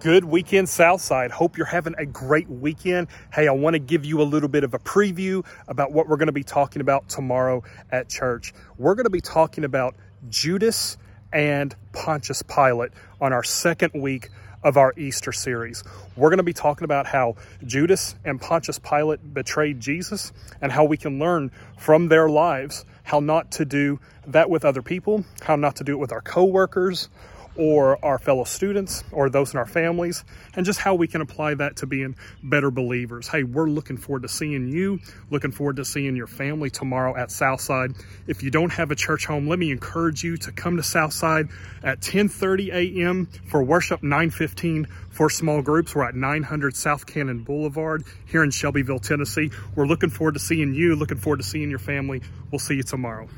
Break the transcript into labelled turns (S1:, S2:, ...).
S1: Good weekend, Southside. Hope you're having a great weekend. Hey, I want to give you a little bit of a preview about what we're going to be talking about tomorrow at church. We're going to be talking about Judas and Pontius Pilate on our second week of our Easter series. We're going to be talking about how Judas and Pontius Pilate betrayed Jesus and how we can learn from their lives how not to do that with other people, how not to do it with our coworkers, or our fellow students or those in our families, and just how we can apply that to being better believers. Hey, we're looking forward to seeing you, looking forward to seeing your family tomorrow at Southside. If you don't have a church home, let me encourage you to come to Southside at 10:30 a.m. for worship, 9:15 for small groups. We're at 900 South Cannon Boulevard here in Shelbyville, Tennessee. We're looking forward to seeing you, looking forward to seeing your family. We'll see you tomorrow.